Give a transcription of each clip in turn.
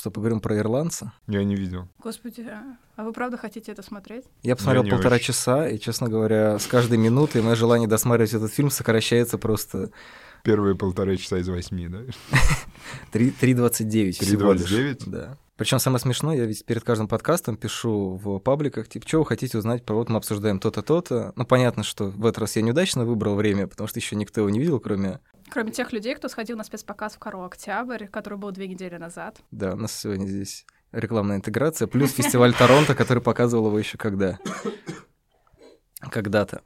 Что, поговорим про ирландца? Я не видел. Господи, а вы правда хотите это смотреть? Я посмотрел не полтора очень. часа, и, честно говоря, с каждой минутой мое желание досматривать этот фильм сокращается просто Первые полтора часа из восьми, да? 3 3.29 всего лишь. 3.29? Да. Причем самое смешное, я ведь перед каждым подкастом пишу в пабликах, типа, что вы хотите узнать про вот мы обсуждаем то-то, то-то. Ну, понятно, что в этот раз я неудачно выбрал время, потому что еще никто его не видел, кроме... Кроме тех людей, кто сходил на спецпоказ в Каро Октябрь, который был две недели назад. Да, у нас сегодня здесь рекламная интеграция, плюс фестиваль Торонто, который показывал его еще когда? Когда-то.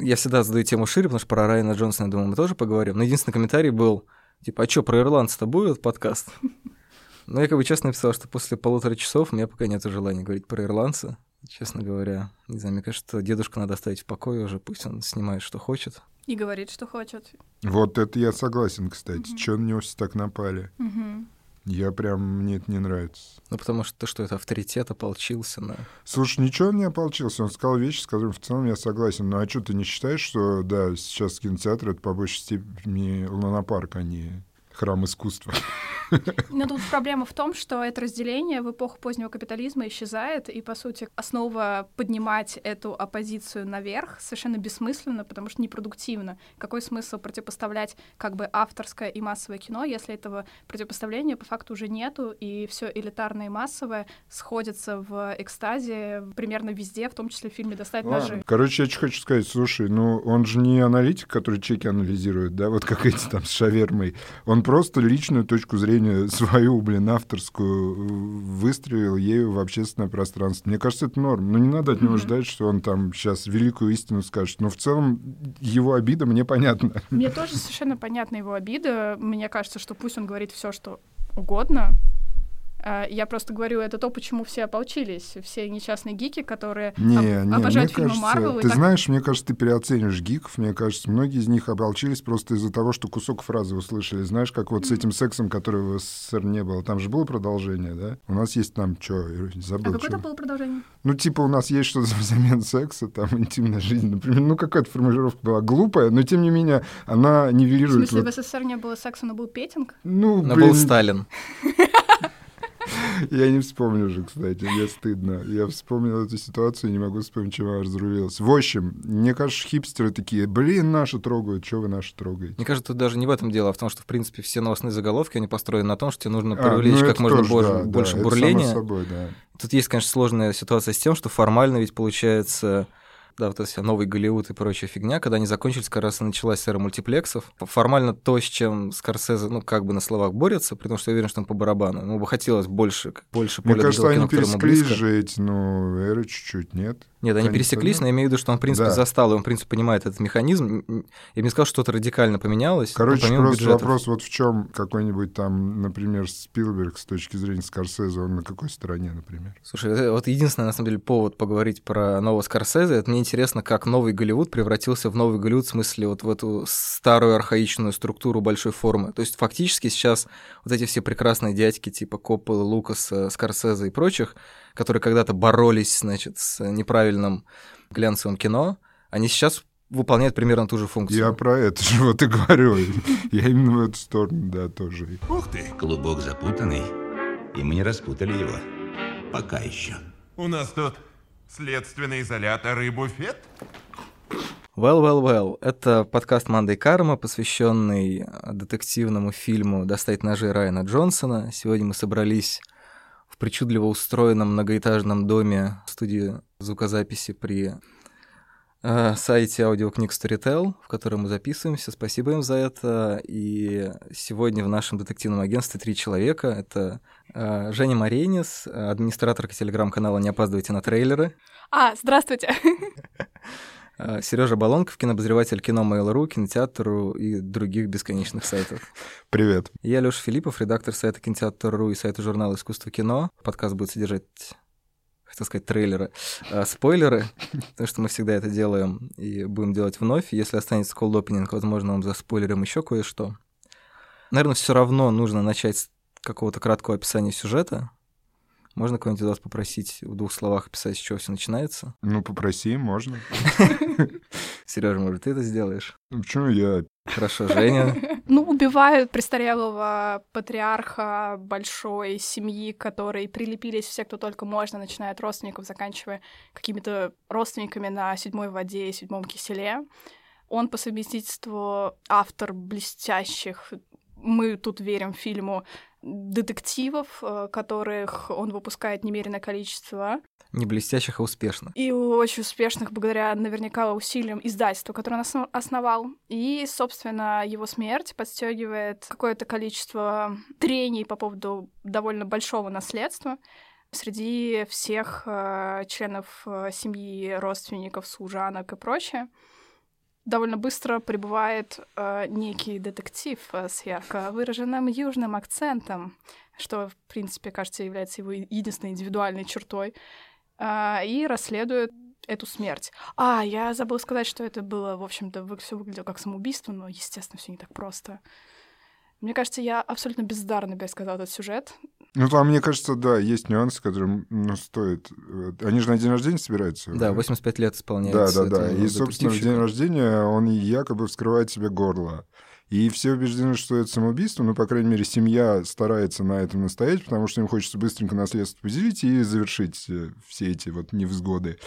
Я всегда задаю тему шире, потому что про Райана Джонсона, я думаю, мы тоже поговорим. Но единственный комментарий был, типа, а что, про ирландца-то будет подкаст? Ну, я как бы честно написал, что после полутора часов у меня пока нет желания говорить про ирландца. Честно говоря, не знаю, мне кажется, что дедушку надо оставить в покое уже, пусть он снимает, что хочет. И говорит, что хочет. Вот это я согласен, кстати. Мгм. Чё на него все так напали? Мгм. Я прям, мне это не нравится. Ну, потому что, что это авторитет ополчился на... Слушай, ничего он не ополчился, он сказал вещи, с которыми в целом я согласен. Ну а что, ты не считаешь, что, да, сейчас кинотеатр — это по большей степени лунопарк, а не храм искусства? Но тут проблема в том, что это разделение в эпоху позднего капитализма исчезает, и, по сути, основа поднимать эту оппозицию наверх совершенно бессмысленно, потому что непродуктивно. Какой смысл противопоставлять как бы авторское и массовое кино, если этого противопоставления по факту уже нету, и все элитарное и массовое сходится в экстазе примерно везде, в том числе в фильме «Достать Ладно. ножи». Короче, я что хочу сказать, слушай, ну он же не аналитик, который чеки анализирует, да, вот как эти там с шавермой. Он просто личную точку зрения свою, блин, авторскую э, выстрелил ею в общественное пространство. Мне кажется, это норм. Но не надо от него ждать, что он там сейчас великую истину скажет. Но в целом его обида мне понятна. Мне тоже совершенно понятна его обида. Мне кажется, что пусть он говорит все, что угодно. А, Я просто говорю, это то, почему все ополчились. Все несчастные гики, которые Не, об- не, обожают фильмы кажется, Марвел. ты так- знаешь, мне кажется, ты переоценишь гиков. Мне кажется, многие из них оболчились просто из-за того, что кусок фразы услышали. Знаешь, как вот с этим сексом, которого в СССР не было. Там же было продолжение, да? У нас есть там, что, А забыл, какое чё. там было продолжение? Ну, типа, у нас есть что-то взамен секса, там, интимная жизнь, например. Ну, какая-то формулировка была глупая, но, тем не менее, она В нивелирует... смысле, вот- в СССР не было секса, но был петинг? Ну, Но блин, был Сталин. Я не вспомню уже, кстати, мне стыдно. Я вспомнил эту ситуацию и не могу вспомнить, чем она разрулилась. В общем, мне кажется, хипстеры такие, блин, наши трогают, что вы наши трогаете? Мне кажется, тут даже не в этом дело, а в том, что, в принципе, все новостные заголовки, они построены на том, что тебе нужно А, привлечь ну, как можно тоже, больше, да, да, больше это бурления. собой, да. Тут есть, конечно, сложная ситуация с тем, что формально ведь получается да, вот эта вся новый Голливуд и прочая фигня, когда они закончились, как раз и началась эра мультиплексов. Формально то, с чем Скорсезе, ну, как бы на словах борется, потому что я уверен, что он по барабану. Ну, бы хотелось больше, больше Мне поля кажется, для они кино, пересеклись же эти, ну, эры чуть-чуть, нет? Нет, они пересеклись, но я имею в виду, что он, в принципе, Да. застал, и он, в принципе, понимает этот механизм. Я бы не сказал, что что-то радикально поменялось. Короче, просто бюджетов. вопрос вот в чем какой-нибудь там, например, Спилберг с точки зрения Скорсезе, он на какой стороне, например? Слушай, это вот единственный, на самом деле, повод поговорить про нового Скорсезе, это мне интересно, как новый Голливуд превратился в новый Голливуд, в смысле вот в эту старую архаичную структуру большой формы. То есть фактически сейчас вот эти все прекрасные дядьки типа Копполы, Лукаса, Скорсезе и прочих, которые когда-то боролись, значит, с неправильным глянцевым кино, они сейчас выполняют примерно ту же функцию. Я про это же вот и говорю. Я именно в эту сторону, да, тоже. Ух ты! Клубок запутанный, и мы не распутали его. Пока еще. У нас тут следственный изолятор и буфет? Well, well, well. Это подкаст «Мандай Карма», посвященный детективному фильму «Достать ножи» Райана Джонсона. Сегодня мы собрались в причудливо устроенном многоэтажном доме студии звукозаписи при сайте аудиокниг Storytel, в котором мы записываемся. Спасибо им за это. И сегодня в нашем детективном агентстве три человека. Это э, Женя Маренис, э, администраторка телеграм-канала «Не опаздывайте на трейлеры». А, здравствуйте. Сережа Балонков, кинообозреватель кино Mail.ru, кинотеатру и других бесконечных сайтов. Привет. Я Лёша Филиппов, редактор сайта кинотеатр.ру и сайта журнала «Искусство кино». Подкаст будет содержать, хотел сказать, трейлеры, а, спойлеры, потому что мы всегда это делаем и будем делать вновь. Если останется cold opening, возможно, вам заспойлерим еще кое-что. Наверное, все равно нужно начать с какого-то краткого описания сюжета. Можно кого-нибудь из вас попросить в двух словах описать, с чего все начинается? Ну, попроси, можно. Сережа, может, ты это сделаешь? Ну, почему я? Хорошо, Женя. Ну, убивают престарелого патриарха большой семьи, к которой прилепились все, кто только можно, начиная от родственников, заканчивая какими-то родственниками на седьмой воде и седьмом киселе. Он по совместительству автор блестящих, мы тут верим фильму, детективов, э, которых он выпускает немеренное количество. Не блестящих, а успешных. И очень успешных благодаря наверняка усилиям издательства, которое он основал. И, собственно, его смерть подстегивает какое-то количество трений по поводу довольно большого наследства среди всех э, членов э, семьи, родственников, служанок и прочее довольно быстро прибывает э, некий детектив э, с ярко выраженным южным акцентом, что, в принципе, кажется, является его единственной индивидуальной чертой, э, и расследует эту смерть. А, я забыла сказать, что это было, в общем-то, все выглядело как самоубийство, но, естественно, все не так просто. Мне кажется, я абсолютно бездарно пересказала этот сюжет. Ну, там, мне кажется, да, есть нюансы, которые, ну, стоит... Они же на день рождения собираются. Да, 85 лет исполняется. Да, да, да. И, собственно, в день рождения он якобы вскрывает себе горло. И все убеждены, что это самоубийство, ну, по крайней мере, семья старается на этом настоять, потому что им хочется быстренько наследство поделить и завершить э, все эти вот невзгоды.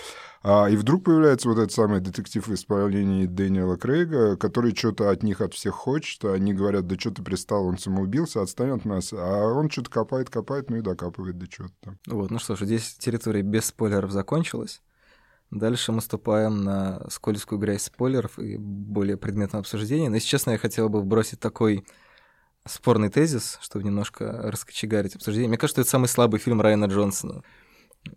А, и вдруг появляется вот этот самый детектив в исполнении Дэниела Крейга, который что-то от них, от всех хочет. Они говорят, да что ты пристал, он самоубился, отстань от нас. А он что-то копает, копает, ну и докапывает, что-то там. Вот, ну что ж, здесь территория без спойлеров закончилась. Дальше мы ступаем на скользкую грязь спойлеров и более предметного обсуждения. Но, если честно, я хотел бы вбросить такой спорный тезис, чтобы немножко раскочегарить обсуждение. Мне кажется, это самый слабый фильм Райана Джонсона.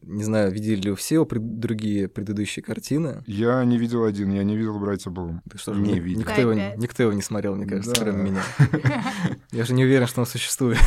Не знаю, видели ли вы все его пред... другие предыдущие картины? Я не видел один, я не видел «Братья Блум». Ты что же, не видел. Никто его, никто его не смотрел, мне кажется, да. кроме меня. Я же не уверен, что он существует.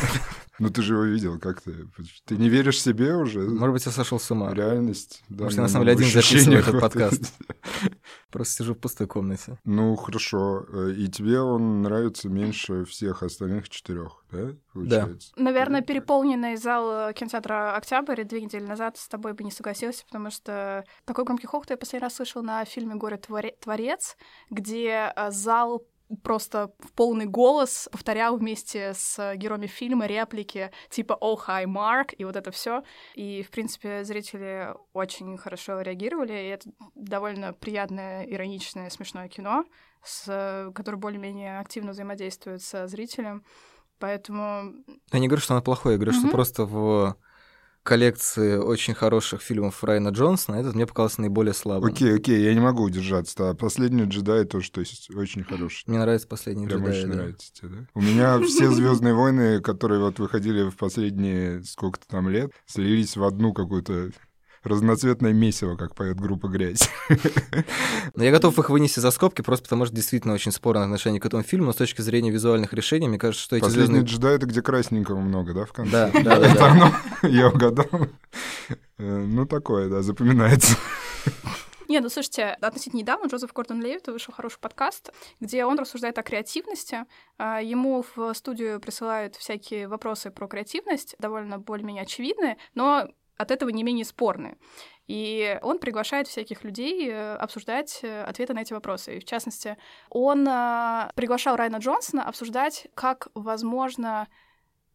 Ну ты же его видел, как ты? Ты не веришь себе уже? Может быть, я сошел с ума. Реальность. Да, Может, я на самом деле один записываю этот подкаст. Просто сижу в пустой комнате. Ну, хорошо. Э, и тебе он нравится меньше всех остальных четырех, да? Получается? Да. Наверное, переполненный зал кинотеатра «Октябрь» две недели назад с тобой бы не согласился, потому что такой громкий хохот я последний раз слышал на фильме «Горе-творец», где э, зал просто в полный голос повторял вместе с героями фильма реплики типа «Oh, hi, Mark» и вот это все. И, в принципе, зрители очень хорошо реагировали, и это довольно приятное, ироничное, смешное кино, с, которое более-менее активно взаимодействует со зрителем. Поэтому... Я не говорю, что оно плохое, я говорю, mm-hmm. что просто в коллекции очень хороших фильмов Райана Джонсона, этот мне показался наиболее слабым. Окей, окей, я не могу удержаться. А «Последний джедай» тоже, то есть, очень хороший. Мне нравится «Последний Прям джедай», очень да. нравится тебе, да? У меня все «Звездные войны», которые вот выходили в последние сколько-то там лет, слились в одну какую-то разноцветное месиво, как поет группа «Грязь». Но я готов их вынести за скобки, просто потому что действительно очень спорное отношение к этому фильму, но с точки зрения визуальных решений, мне кажется, что эти Последний звездные... джедай — это где красненького много, да, в конце? Да, да, да. Это оно, я угадал. Э, Ну, такое, да, запоминается. Не, ну слушайте, относительно недавно Джозеф Кордон Левит вышел хороший подкаст, где он рассуждает о креативности. А, Ему в студию присылают всякие вопросы про креативность, довольно более-менее очевидные, но от этого не менее спорные. И он приглашает всяких людей э, обсуждать э, ответы на эти вопросы. И в частности, он э, приглашал Райана Джонсона обсуждать, как возможно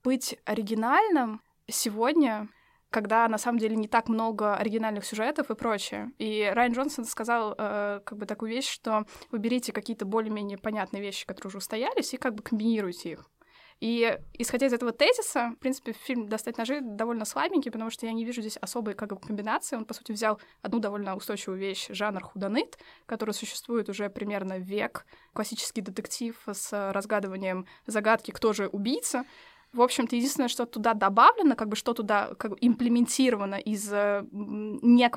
быть оригинальным сегодня, когда на самом деле не так много оригинальных сюжетов и прочее. И Райан Джонсон сказал э, как бы такую вещь, что вы берите какие-то более-менее понятные вещи, которые уже устоялись, и как бы комбинируете их. И исходя из этого тезиса, в принципе, фильм «Достать ножи» довольно слабенький, потому что я не вижу здесь особой как бы комбинации. Он, по сути, взял одну довольно устойчивую вещь, жанр худаныт, который существует уже примерно век, классический детектив с разгадыванием загадки «Кто же убийца?», в общем-то, единственное, что туда добавлено, как бы что туда как бы имплементировано из э, не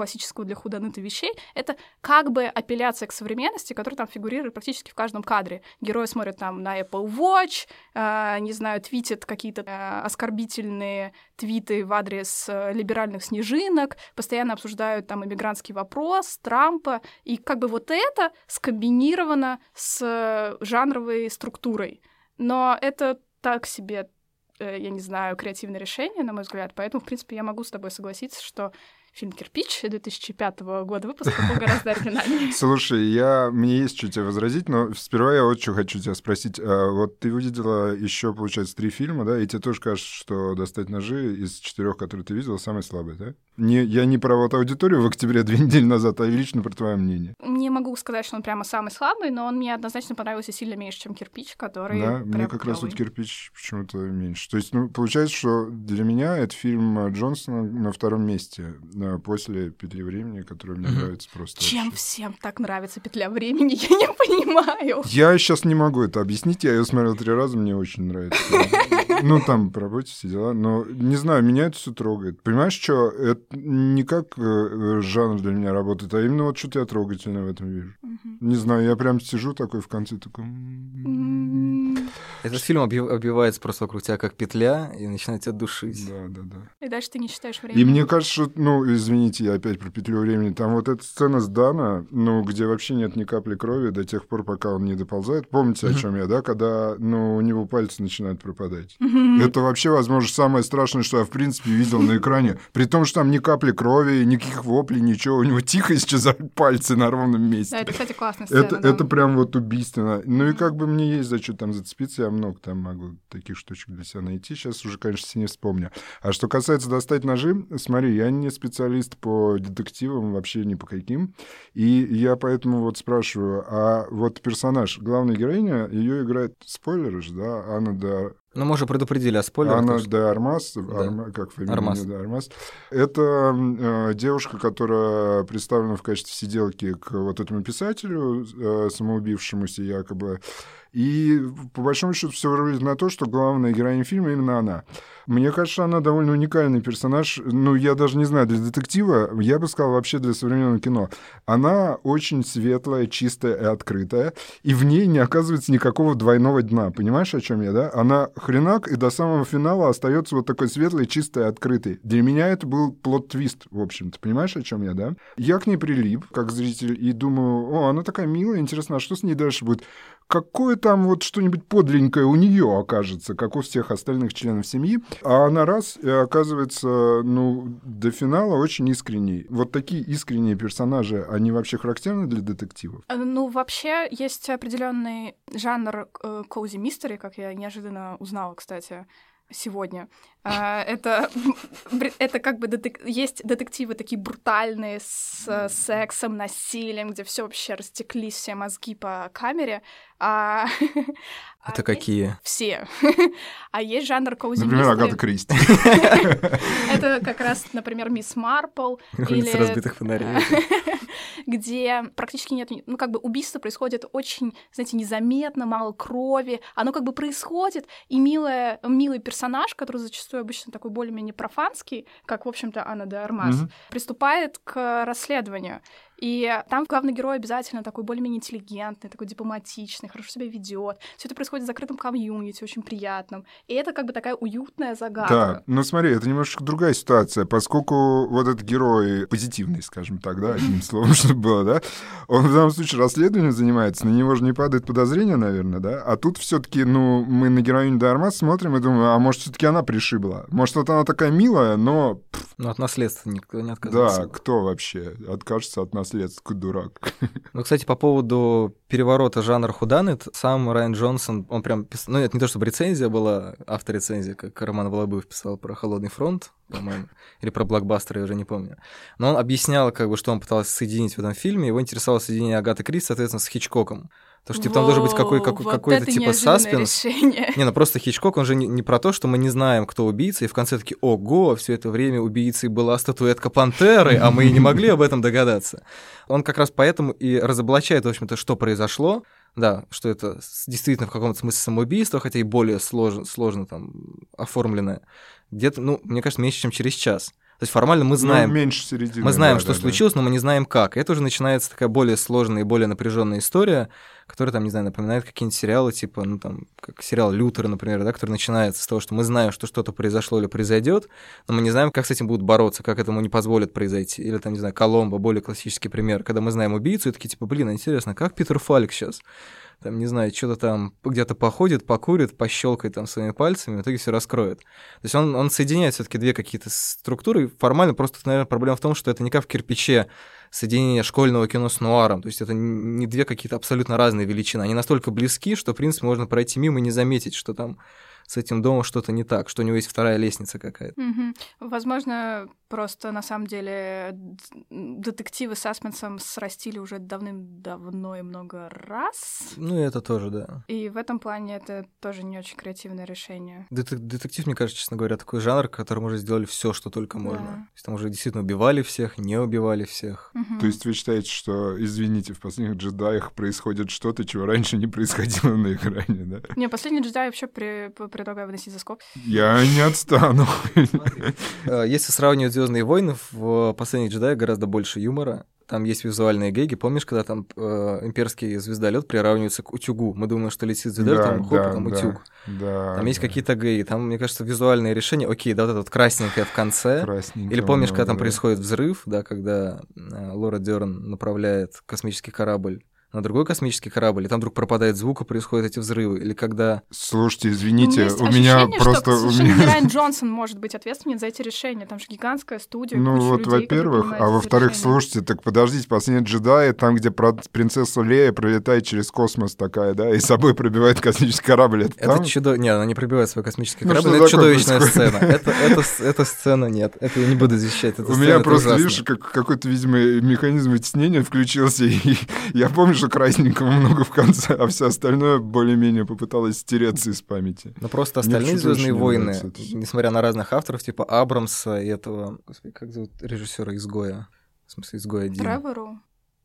для худоныта вещей, это как бы апелляция к современности, которая там фигурирует практически в каждом кадре. Герои смотрят там на Apple Watch, э, не знаю, твитят какие-то э, оскорбительные твиты в адрес э, либеральных снежинок, постоянно обсуждают там иммигрантский вопрос, Трампа, и как бы вот это скомбинировано с э, жанровой структурой. Но это так себе я не знаю, креативное решение, на мой взгляд. Поэтому, в принципе, я могу с тобой согласиться, что фильм «Кирпич» 2005 года выпуска был гораздо оригинальнее. Слушай, я, мне есть что тебе возразить, но сперва я вот что хочу тебя спросить. А вот ты увидела еще, получается, три фильма, да, и тебе тоже кажется, что «Достать ножи» из четырех, которые ты видела, самый слабый, да? Не, я не про вот аудиторию в октябре две недели назад, а лично про твое мнение. Не могу сказать, что он прямо самый слабый, но он мне однозначно понравился сильно меньше, чем «Кирпич», который Да, прям мне как раз вот клёвый. «Кирпич» почему-то меньше. То есть, ну, получается, что для меня это фильм Джонсона на втором месте после «Петли времени», который мне нравится просто Чем вообще. всем так нравится «Петля времени», я не понимаю. Я сейчас не могу это объяснить. Я ее смотрел три раза, мне очень нравится. Ну, там по работе все дела. Но не знаю, меня это все трогает. Понимаешь, что это не как э, жанр для меня работает, а именно вот что-то я трогательное в этом вижу. Мгм. Не знаю, я прям сижу такой в конце, такой... м, М, Этот фильм обвивается просто вокруг тебя как петля и начинает тебя душить. Да, да, да. И дальше ты не считаешь время. И мне кажется, что, ну, извините, я опять про петлю времени, там вот эта сцена с Дана, ну, где вообще нет ни капли крови до тех пор, пока он не доползает. Помните, о чем я, да? Когда, ну, у него пальцы начинают пропадать. Это вообще, возможно, самое страшное, что я, в принципе, видел на экране. При том, что там ни капли крови, никаких воплей, ничего. У него тихо исчезают пальцы на ровном месте. Да, это, кстати, классная сцена. Это, да. это прям вот убийственно. Ну и как бы мне есть за что там зацепиться, я много там могу таких штучек для себя найти. Сейчас уже, конечно, все не вспомню. А что касается достать ножи, смотри, я не специалист по детективам, вообще ни по каким. И я поэтому вот спрашиваю, а вот персонаж, главная героиня, ее играет спойлеры же, да, Анна де Ну, мы уже предупредили о спойлерах. Анна что- де Армас, Арма- как фамилия? Армас. да, Армас. Это э, девушка, которая представлена в качестве сиделки к вот этому писателю, э, самоубившемуся якобы. И по большому счету все выглядит на то, что главная героиня фильма именно она. Мне кажется, она довольно уникальный персонаж. Ну, я даже не знаю, для детектива, я бы сказал, вообще для современного кино. Она очень светлая, чистая и открытая, и в ней не оказывается никакого двойного дна. Понимаешь, о чем я, да? Она хренак, и до самого финала остается вот такой светлый, чистый, открытый. Для меня это был плод-твист, в общем-то. Понимаешь, о чем я, да? Я к ней прилип, как зритель, и думаю, о, она такая милая, интересно, а что с ней дальше будет? Какое там вот что-нибудь подленькое у нее окажется, как у всех остальных членов семьи. А она раз и оказывается, ну, до финала очень искренней. Вот такие искренние персонажи, они вообще характерны для детективов? Э, Ну, вообще, есть определенный жанр коузи мистери, как я неожиданно узнала, кстати, сегодня. А, Это, это как бы детек- есть детективы такие брутальные с э, сексом, насилием, где все вообще растеклись все мозги по камере. А, а Это есть- какие? Все. А есть жанр коузи Например. Агата Кристи. Это как раз, например, Мисс Марпл. Улица или- разбитых фонарей. где практически нет, ну как бы убийство происходит очень, знаете, незаметно, мало крови, оно как бы происходит, и милая, милый персонаж, который зачастую обычно такой более-менее профанский, как, в общем-то, Анна де Армас, Мгм. приступает к расследованию. И там главный герой обязательно такой более-менее интеллигентный, такой дипломатичный, хорошо себя ведет. Все это происходит в закрытом комьюнити, очень приятном. И это как бы такая уютная загадка. Так, ну смотри, это немножко другая ситуация, поскольку вот этот герой позитивный, скажем так, да, одним словом, чтобы было, да, он в данном случае расследованием занимается, на него же не падает подозрение, наверное, да, а тут все таки ну, мы на героиню Дармас смотрим и думаем, а может, все таки она пришибла? Может, вот она такая милая, но, Ну, от наследства никто не отказывается. да, кто вообще откажется от наследства? Какой дурак. Ну, кстати, по поводу переворота жанра худанет, сам Райан Джонсон, он прям писал... Ну, это не то, чтобы рецензия была, авторецензия, как Роман Волобуев писал про «Холодный фронт», по-моему, или про блокбастер, я уже не помню. Но он объяснял, как бы, что он пытался соединить в этом фильме. Его интересовало соединение Агаты Кристи, соответственно, с Хичкоком. Потому что типа, там должен быть какой, какой, вот какой-то типа саспенс. решение. Не, ну просто Хичкок, он же не, не про то, что мы не знаем, кто убийца, и в конце таки, ого, все это время убийцей была статуэтка пантеры, а мы и не могли об этом догадаться. Он как раз поэтому и разоблачает, в общем-то, что произошло, да, что это действительно в каком-то смысле самоубийство, хотя и более сложно, сложно там оформленное. Где-то, ну, мне кажется, меньше, чем через час. То есть формально мы знаем, Ну, меньше середины. мы знаем, да, что да, да. случилось, но мы не знаем как. И это уже начинается такая более сложная и более напряженная история, которая там, не знаю, напоминает какие-нибудь сериалы, типа, ну там, как сериал Лютер, например, да, который начинается с того, что мы знаем, что что-то произошло или произойдет, но мы не знаем, как с этим будут бороться, как этому не позволят произойти. Или там, не знаю, Коломбо, более классический пример, когда мы знаем убийцу, и такие, типа, блин, интересно, как Питер Фалик сейчас? Там, не знаю, что-то там где-то походит, покурит, пощелкает там своими пальцами, в итоге все раскроет. То есть он, он соединяет все таки две какие-то структуры. Формально просто, наверное, проблема в том, что это не как в кирпиче соединение школьного кино с нуаром. То есть это не две какие-то абсолютно разные величины. Они настолько близки, что, в принципе, можно пройти мимо и не заметить, что там с этим домом что-то не так, что у него есть вторая лестница какая-то. Мгм. Возможно, просто на самом деле детективы с Асменсом срастили уже давным-давно и много раз. Ну, и это тоже, да. И в этом плане это тоже не очень креативное решение. Детек- детектив, мне кажется, честно говоря, такой жанр, которым уже сделали все, что только можно. Да. То есть там уже действительно убивали всех, не убивали всех. Мгм. То есть вы считаете, что, извините, в последних джедаях происходит что-то, чего раньше не происходило на экране, да? Не, последний джедай вообще при- предлагаю выносить за скобки. Я не отстану. Э, Если сравнивать Звездные войны, в последних джедаях гораздо больше юмора. Там есть визуальные гэги. Помнишь, когда там э, имперский звездолет приравнивается к утюгу? Мы думаем, что летит звездолет, там хоп, там утюг. Да, Там есть да. какие-то гэги. Там, мне кажется, визуальные решения. Окей, да, вот это вот красненькое в конце. Или помнишь, когда там да. происходит взрыв, да, когда э, Лора Дерн направляет космический корабль на другой космический корабль, и там вдруг пропадает звук, и происходят эти взрывы. Или когда... Слушайте, извините, есть у меня ощущение, просто... Что у меня- Райан Джонсон может быть ответственен за эти решения. Там же гигантская студия. Ну куча вот, во-первых, а во-вторых, слушайте, так подождите, последний джедай, там, где принцесса Лея пролетает через космос такая, да, и с собой пробивает космический корабль, это, Это там? чудо... Не, она не пробивает свой космический Ну, корабль, но это чудовищная происходит? сцена. Это, это, эта сцена нет. Это я не буду защищать. Эта У сцена, меня это просто, ужасно. видишь, как, какой-то, видимо, механизм вытеснения включился, и я помню, что красненького много в конце, а все остальное более-менее попыталось стереться из памяти. Но просто остальные Звездные войны, несмотря на разных авторов, типа Абрамса и этого. Господи, как зовут режиссера изгоя? В смысле, изгоя один. Тревору.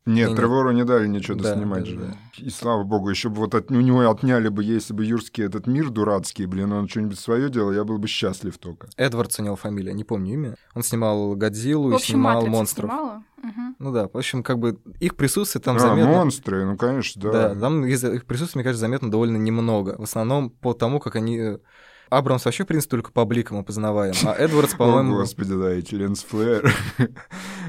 Нет. Тревору не дали ничего Да, доснимать да, же. да. И слава богу, еще бы вот от, у него отняли бы, если бы Юрский этот мир дурацкий, блин, он что-нибудь свое делал, я был бы счастлив только. Эдвардс у него фамилия, не помню имя. Он снимал Годзиллу В и снимал монстров. снимала. Мгм. Ну да, в общем, как бы их присутствие там а, заметно. монстры, ну, конечно, да. Да, там их присутствия, мне кажется, заметно довольно немного. В основном по тому, как они... Абрамс вообще, в принципе, только по бликам опознаваем, а Эдвардс, О, по-моему... господи, да, эти ленсфлэр.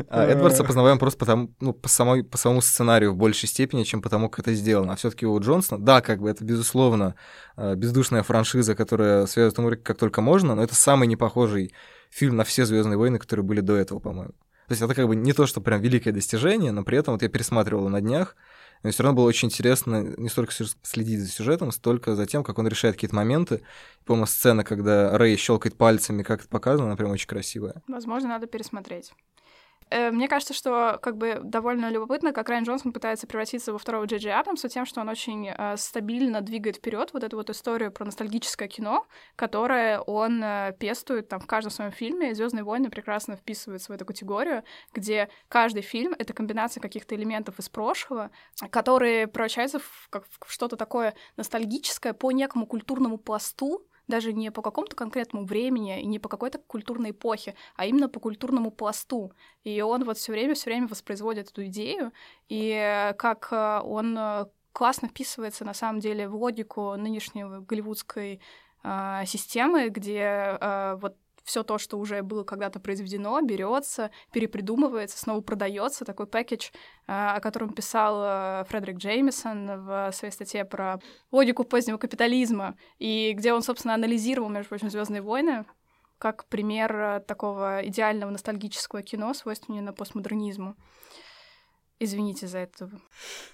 А Эдвардс опознаваем просто потому, ну, по, самой, по самому сценарию в большей степени, чем потому, как это сделано. А все таки у Джонсона, да, как бы это, безусловно, э, бездушная франшиза, которая связывает Амур как только можно, но это самый непохожий фильм на все Звездные войны, которые были до этого, по-моему. То есть это как бы не то, что прям великое достижение, но при этом вот я пересматривал на днях, но все равно было очень интересно не столько следить за сюжетом, столько за тем, как он решает какие-то моменты. Помню сцена, когда Рэй щелкает пальцами, как это показано, она прям очень красивая. Возможно, надо пересмотреть. Э, Мне кажется, что как бы довольно любопытно, как Райан Джонсон пытается превратиться во второго Джей Джей Абрамса тем, что он очень э, стабильно двигает вперед вот эту вот историю про ностальгическое кино, которое он э, пестует там в каждом своем фильме. Звездные войны прекрасно вписываются в эту категорию, где каждый фильм это комбинация каких-то элементов из прошлого, которые превращаются в, как в что-то такое ностальгическое по некому культурному пласту, даже не по какому-то конкретному времени и не по какой-то культурной эпохе, а именно по культурному пласту. И он вот все время, все время воспроизводит эту идею, и как э, он э, классно вписывается на самом деле в логику нынешней голливудской э, системы, где э, вот все то, что уже было когда-то произведено, берется, перепридумывается, снова продается. Такой пакетч, э, о котором писал э, Фредерик Джеймисон в своей статье про логику позднего капитализма, и где он, собственно, анализировал, между прочим, Звездные войны как пример э, такого идеального ностальгического кино, свойственного постмодернизму. Извините за это.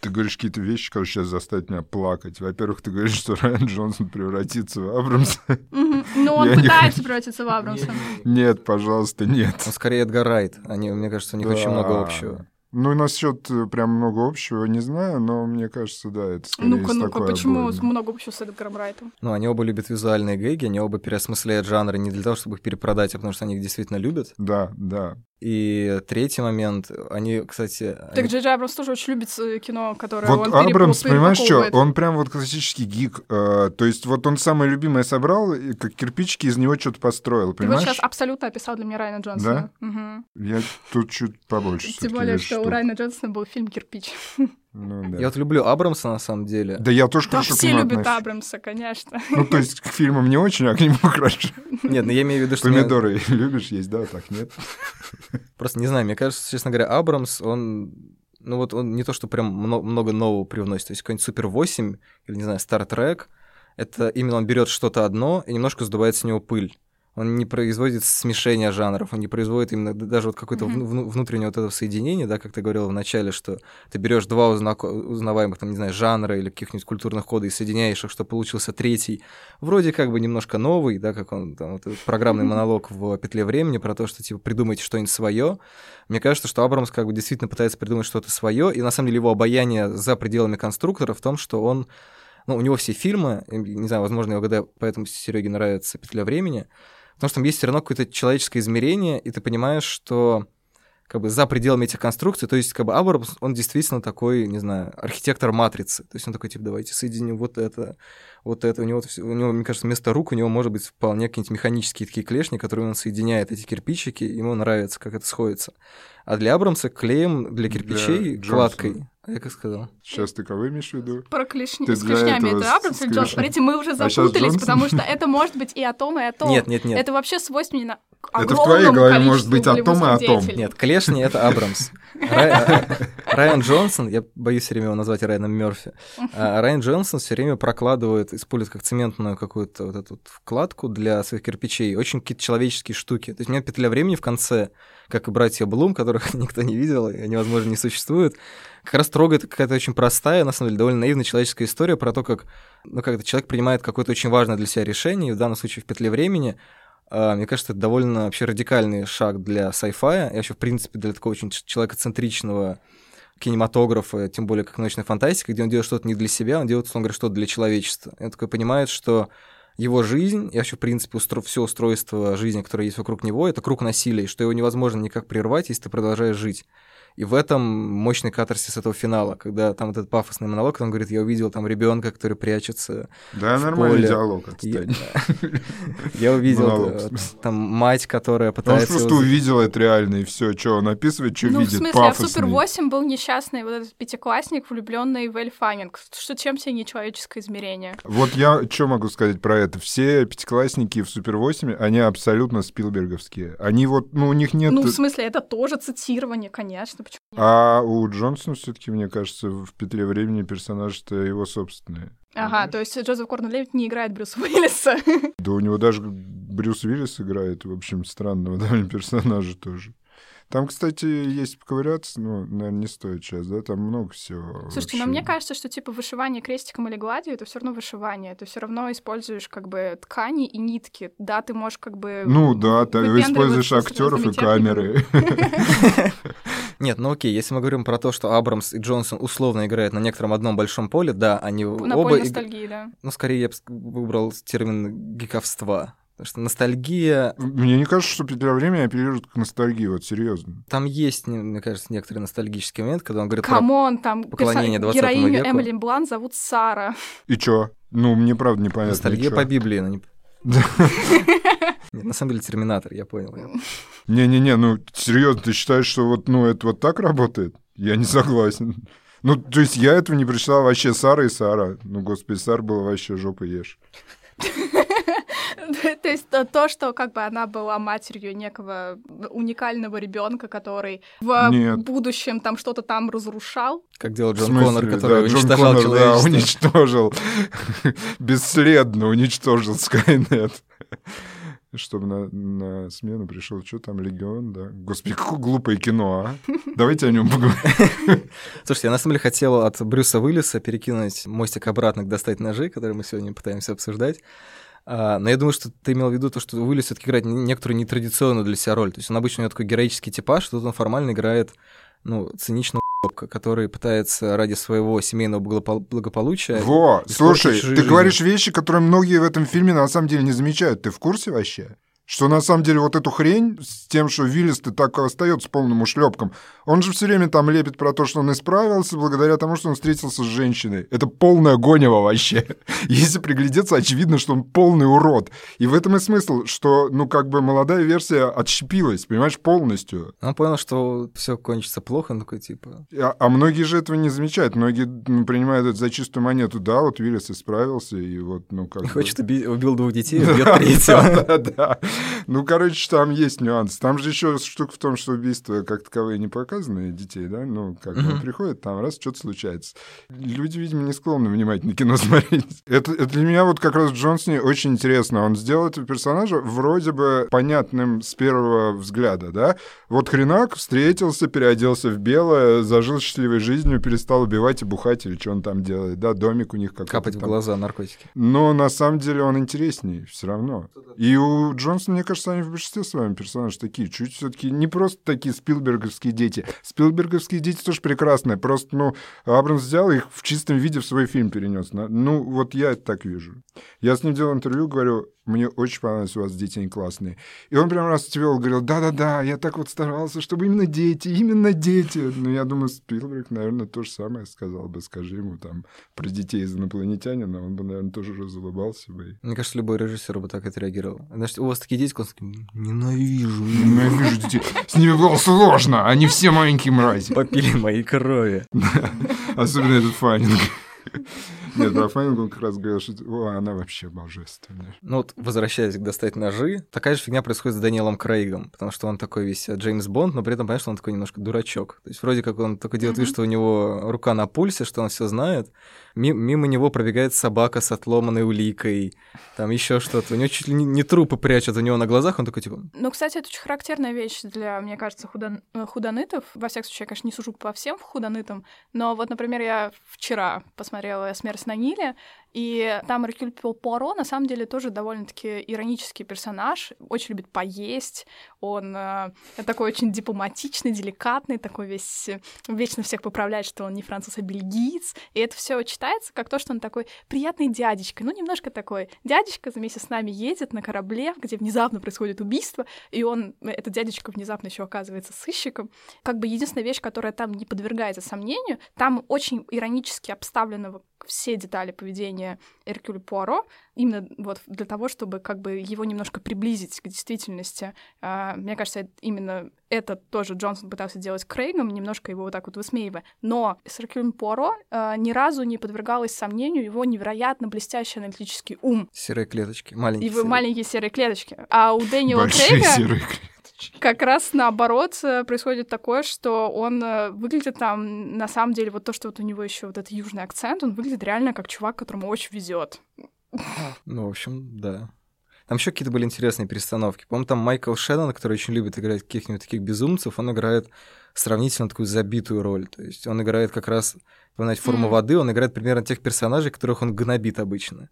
Ты говоришь какие-то вещи, которые сейчас заставят меня плакать. Во-первых, ты говоришь, что Райан Джонсон превратится в Абрамса. Но он Я не пытается превратиться в Абрамса. Нет, пожалуйста, нет. Он скорее Эдгар Райт. Они, мне кажется, у них очень много общего. Ну, насчет э, прям много общего не знаю, но мне кажется, да, это скорее Ну-ка, ну-ка, почему обоймы. много общего с Эдгаром Райтом? Ну, они оба любят визуальные гэги, они оба переосмысляют жанры не для того, чтобы их перепродать, а потому что они их действительно любят. Да, да. И третий момент, они, кстати... Так они- Джей Джей Абрамс тоже очень любит э, кино, которое Вот он Абрамс, понимаешь, что? Он прям вот классический гик. э, то есть вот он самое любимое собрал, и как кирпичики из него что-то построил, Ты вот понимаешь? сейчас абсолютно описал для меня Райана Джонсона. Мгм. Я тут чуть побольше Тем более, что у Райана Джонсона был фильм «Кирпич». Ну, да. Я вот люблю Абрамса, на самом деле. Да я тоже Да хорошо все любят отношусь. Абрамса, конечно. Ну, то есть к фильмам не очень, а к нему хорошо. Нет, ну я имею в виду, что... мне- Помидоры любишь есть, да, так нет? Просто не знаю, мне кажется, честно говоря, Абрамс, он ну вот он не то, что прям мно- много нового привносит, то есть какой-нибудь Супер 8 или, не знаю, Trek, это именно он берет что-то одно и немножко сдувает с него пыль. Он не производит смешения жанров, он не производит именно даже вот какое-то Мгм. вну- внутреннее вот это соединение, да, как ты говорил в начале, что ты берешь два узнако- узнаваемых, там, не знаю, жанра или каких-нибудь культурных кода и соединяешь их, что получился третий, вроде как бы немножко новый, да, как он там, вот программный монолог в «Петле времени» про то, что, типа, придумайте что-нибудь свое. Мне кажется, что Абрамс как бы действительно пытается придумать что-то свое, и на самом деле его обаяние за пределами конструктора в том, что он ну, у него все фильмы, не знаю, возможно, его года, поэтому Сереге нравится «Петля времени», потому что там есть все равно какое-то человеческое измерение, и ты понимаешь, что как бы за пределами этих конструкций, то есть как бы Абрамс, он действительно такой, не знаю, архитектор матрицы, то есть он такой, типа, давайте соединим вот это, вот это, у него, у него, мне кажется, вместо рук у него может быть вполне какие-нибудь механические такие клешни, которые он соединяет эти кирпичики, ему нравится, как это сходится. А для Абрамса клеем для Для кирпичей Джонсона. кладкой, а я как сказал? Сейчас ты кого имеешь в виду? Про клешни, Ты с для клешнями этого это Абрамс или Джонс? Смотрите, мы уже А запутались, Джонсон? потому что это может быть и атом, и атом. Нет, нет, нет. Это вообще свойственно Это в твоей огромному голове может быть атом и голливудских атом. деятелей. Нет, клешни — это Абрамс. Рай- Райан Джонсон, я боюсь все время его назвать Райаном Мерфи, а Райан Джонсон все время прокладывает, использует как цементную какую-то вот эту вкладку для своих кирпичей, очень какие-то человеческие штуки. То есть у меня петля времени в конце, как и братья Блум, которых никто не видел, и возможно, не существуют, как раз трогает какая-то очень простая, на самом деле, довольно наивная человеческая история про то, как, ну, как это человек принимает какое-то очень важное для себя решение, и в данном случае в петле времени, Мне кажется, это довольно вообще радикальный шаг для sci-fi, и вообще, в принципе, для такого очень человекоцентричного кинематографа, тем более как научная фантастика, где он делает что-то не для себя, он делает, условно говоря, что-то для человечества. И он такой понимает, что его жизнь, и вообще, в принципе, устро... все устройство жизни, которое есть вокруг него, это круг насилия, что его невозможно никак прервать, если ты продолжаешь жить. И в этом мощный катарсис этого финала, когда там этот пафосный монолог, он говорит, я увидел там ребенка, который прячется Да, В нормальный поле. диалог, я, отстань. я увидел э, там мать, которая Он пытается... просто его- увидел это реально, и все, что он описывает, что Ну, в видит, смысле, а в пафосный. Супер 8 был несчастный вот этот пятиклассник, влюбленный в Эль Фаннинг. Что чем себе нечеловеческое измерение? Вот я что могу сказать про это? Все пятиклассники в Супер 8, они абсолютно спилберговские. Они вот, ну, у них нет... Ну, в смысле, это тоже цитирование, конечно. Почему нет? А у Джонсона все-таки, мне кажется, в петле времени персонаж-то его собственные. Ага, то есть Джозеф Корнер Левит не играет Брюса Уиллиса. Да у него даже Брюс Уиллис играет, в общем, странного довольно персонажа тоже. Там, кстати, есть поковыряться, ну, наверное, не стоит сейчас, да, там много всего. Слушайте, но вообще. мне кажется, что типа вышивание крестиком или гладью это все равно вышивание. Ты все равно используешь как бы ткани и нитки. Да, ты можешь как бы. Ну да, ты используешь актеров и камеры. Нет, ну окей, если мы говорим про то, что Абрамс и Джонсон условно играют на некотором одном большом поле, да, они На оба... поле иг- ностальгии, да. Ну, скорее, я бы выбрал термин гиковства. Потому что ностальгия... Мне не кажется, что петля времени апеллирует к ностальгии, вот серьезно. Там есть, не- мне кажется, некоторый ностальгический момент, когда он говорит про... Come on, там поклонение перса- 20 героиню веку. Эмили Блан зовут Сара. И чё? Ну, мне правда непонятно. Ностальгия и чё? по Библии, но не... Нет, на самом деле Терминатор, я понял. Не-не-не, ну, серьезно, ты считаешь, что вот, ну, это вот так работает? Я не согласен. Ну, то есть я этого не прочитал вообще Сара и Сара. Ну, господи, Сара была вообще жопа ешь. То есть то, то, что как бы она была матерью некого уникального ребенка, который в будущем там что-то там разрушал. Как делал Джон? Коннор, который уничтожал человечество. уничтожил. Бесследно уничтожил Скайнет. Чтобы на, на смену пришел, что там, Легион, да? Господи, какое глупое кино, а? Давайте о нем поговорим. Слушайте, я на самом деле хотел от Брюса Уиллиса перекинуть мостик обратно к «Достать ножи», который мы сегодня пытаемся обсуждать. А, но я думаю, что ты имел в виду то, что Уиллис все-таки играет не- некоторую нетрадиционную для себя роль. То есть он обычно у него такой героический типаж, что тут он формально играет ну, циничного ***ка, который пытается ради своего семейного благопол- благополучия... Во, слушай, ты жизни. говоришь вещи, которые многие в этом фильме на самом деле не замечают. Ты в курсе вообще? Что на самом деле вот эту хрень с тем, что Виллис ты так остается полным ушлепком, он же все время там лепит про то, что он исправился благодаря тому, что он встретился с женщиной. Это полная гонева вообще. Если приглядеться, очевидно, что он полный урод. И в этом и смысл, что, ну, как бы молодая версия отщепилась, понимаешь, полностью. Он понял, что все кончится плохо, он такой, типа... А, а многие же этого не замечают. Многие ну, принимают это за чистую монету. Да, вот Виллис исправился, и вот, ну, как бы... Хочет убить, убил двух детей, убьет третьего. Да, да, да. Ну, короче, там есть нюанс. Там же еще штука в том, что убийства как таковые не показаны детей, да? Ну, как он приходит, там раз что-то случается. Люди, видимо, не склонны внимательно кино смотреть. Это, это для меня вот как раз в Джонсоне очень интересно. Он сделал этого персонажа вроде бы понятным с первого взгляда, да? Вот хренак встретился, переоделся в белое, зажил счастливой жизнью, перестал убивать и бухать или что он там делает, да? Домик у них какой-то Капать в там. глаза наркотики. Но на самом деле он интереснее все равно. И у Джонсона, мне кажется, они в большинстве своем персонажи такие, чуть все-таки не просто такие спилберговские дети. Спилберговские дети тоже прекрасные, просто, ну, Абрамс взял их в чистом виде в свой фильм перенес. Ну, вот я это так вижу. Я с ним делал интервью, говорю, мне очень понравилось, у вас дети классные. И он прям расцвел, говорил, да-да-да, я так вот старался, чтобы именно дети, именно дети. Ну, я думаю, Спилберг, наверное, то же самое сказал бы, скажи ему там про детей из инопланетянина, он бы, наверное, тоже разулыбался бы. Мне кажется, любой режиссер бы так отреагировал. Значит, у вас такие дети, он такой, ненавижу, Ненавижу детей. С ними было сложно, они все маленькие мрази. попили моей крови. Особенно этот Фаннинг. Нет, он как раз говорил, что «О, она вообще божественная. Ну вот, возвращаясь к достать ножи, такая же фигня происходит с Даниэлом Крейгом, потому что он такой весь э, Джеймс Бонд, но при этом, понятно, что он такой немножко дурачок. То есть вроде как он только делает вид, что у него рука на пульсе, что он все знает. Ми- мимо него пробегает собака с отломанной уликой, там еще что-то. У него чуть ли не, трупы прячут у него на глазах, он такой типа... Ну, кстати, это очень характерная вещь для, мне кажется, э, худонытов. Во всяком случае, я, конечно, не сужу по всем худонытам, но вот, например, я вчера посмотрела «Смерть на Ниле», и там Эркюль Пуаро, на самом деле, тоже довольно-таки иронический персонаж, очень любит поесть, он э, такой очень дипломатичный, деликатный, такой весь, э, вечно всех поправляет, что он не француз, а бельгиец, и это все читается как то, что он такой приятный дядечка, ну, немножко такой дядечка вместе с нами едет на корабле, где внезапно происходит убийство, и он, этот дядечка внезапно еще оказывается сыщиком. Как бы единственная вещь, которая там не подвергается сомнению, там очень иронически обставлены все детали поведения Эркюля Пуаро, именно вот для того, чтобы как бы его немножко приблизить к действительности. А, Мне кажется, именно это тоже Джонсон пытался делать с Крейгом, немножко его вот так вот высмеивая. Но с Эркюлем Пуаро а, ни разу не подвергалось сомнению его невероятно блестящий аналитический ум Серые клеточки, маленькие. и серые. маленькие серые клеточки. А у Дэниела Большие Крейга серые клеточки. Как раз наоборот э, происходит такое, что он э, выглядит там, на самом деле, вот то, что вот у него еще вот этот южный акцент, он выглядит реально как чувак, которому очень везет. Ну, в общем, да. Там еще какие-то были интересные перестановки. По-моему, там Майкл Шеннон, который очень любит играть каких-нибудь таких безумцев, он играет сравнительно такую забитую роль. То есть он играет как раз, вспоминать форму Мгм. воды, он играет примерно тех персонажей, которых он гнобит обычно.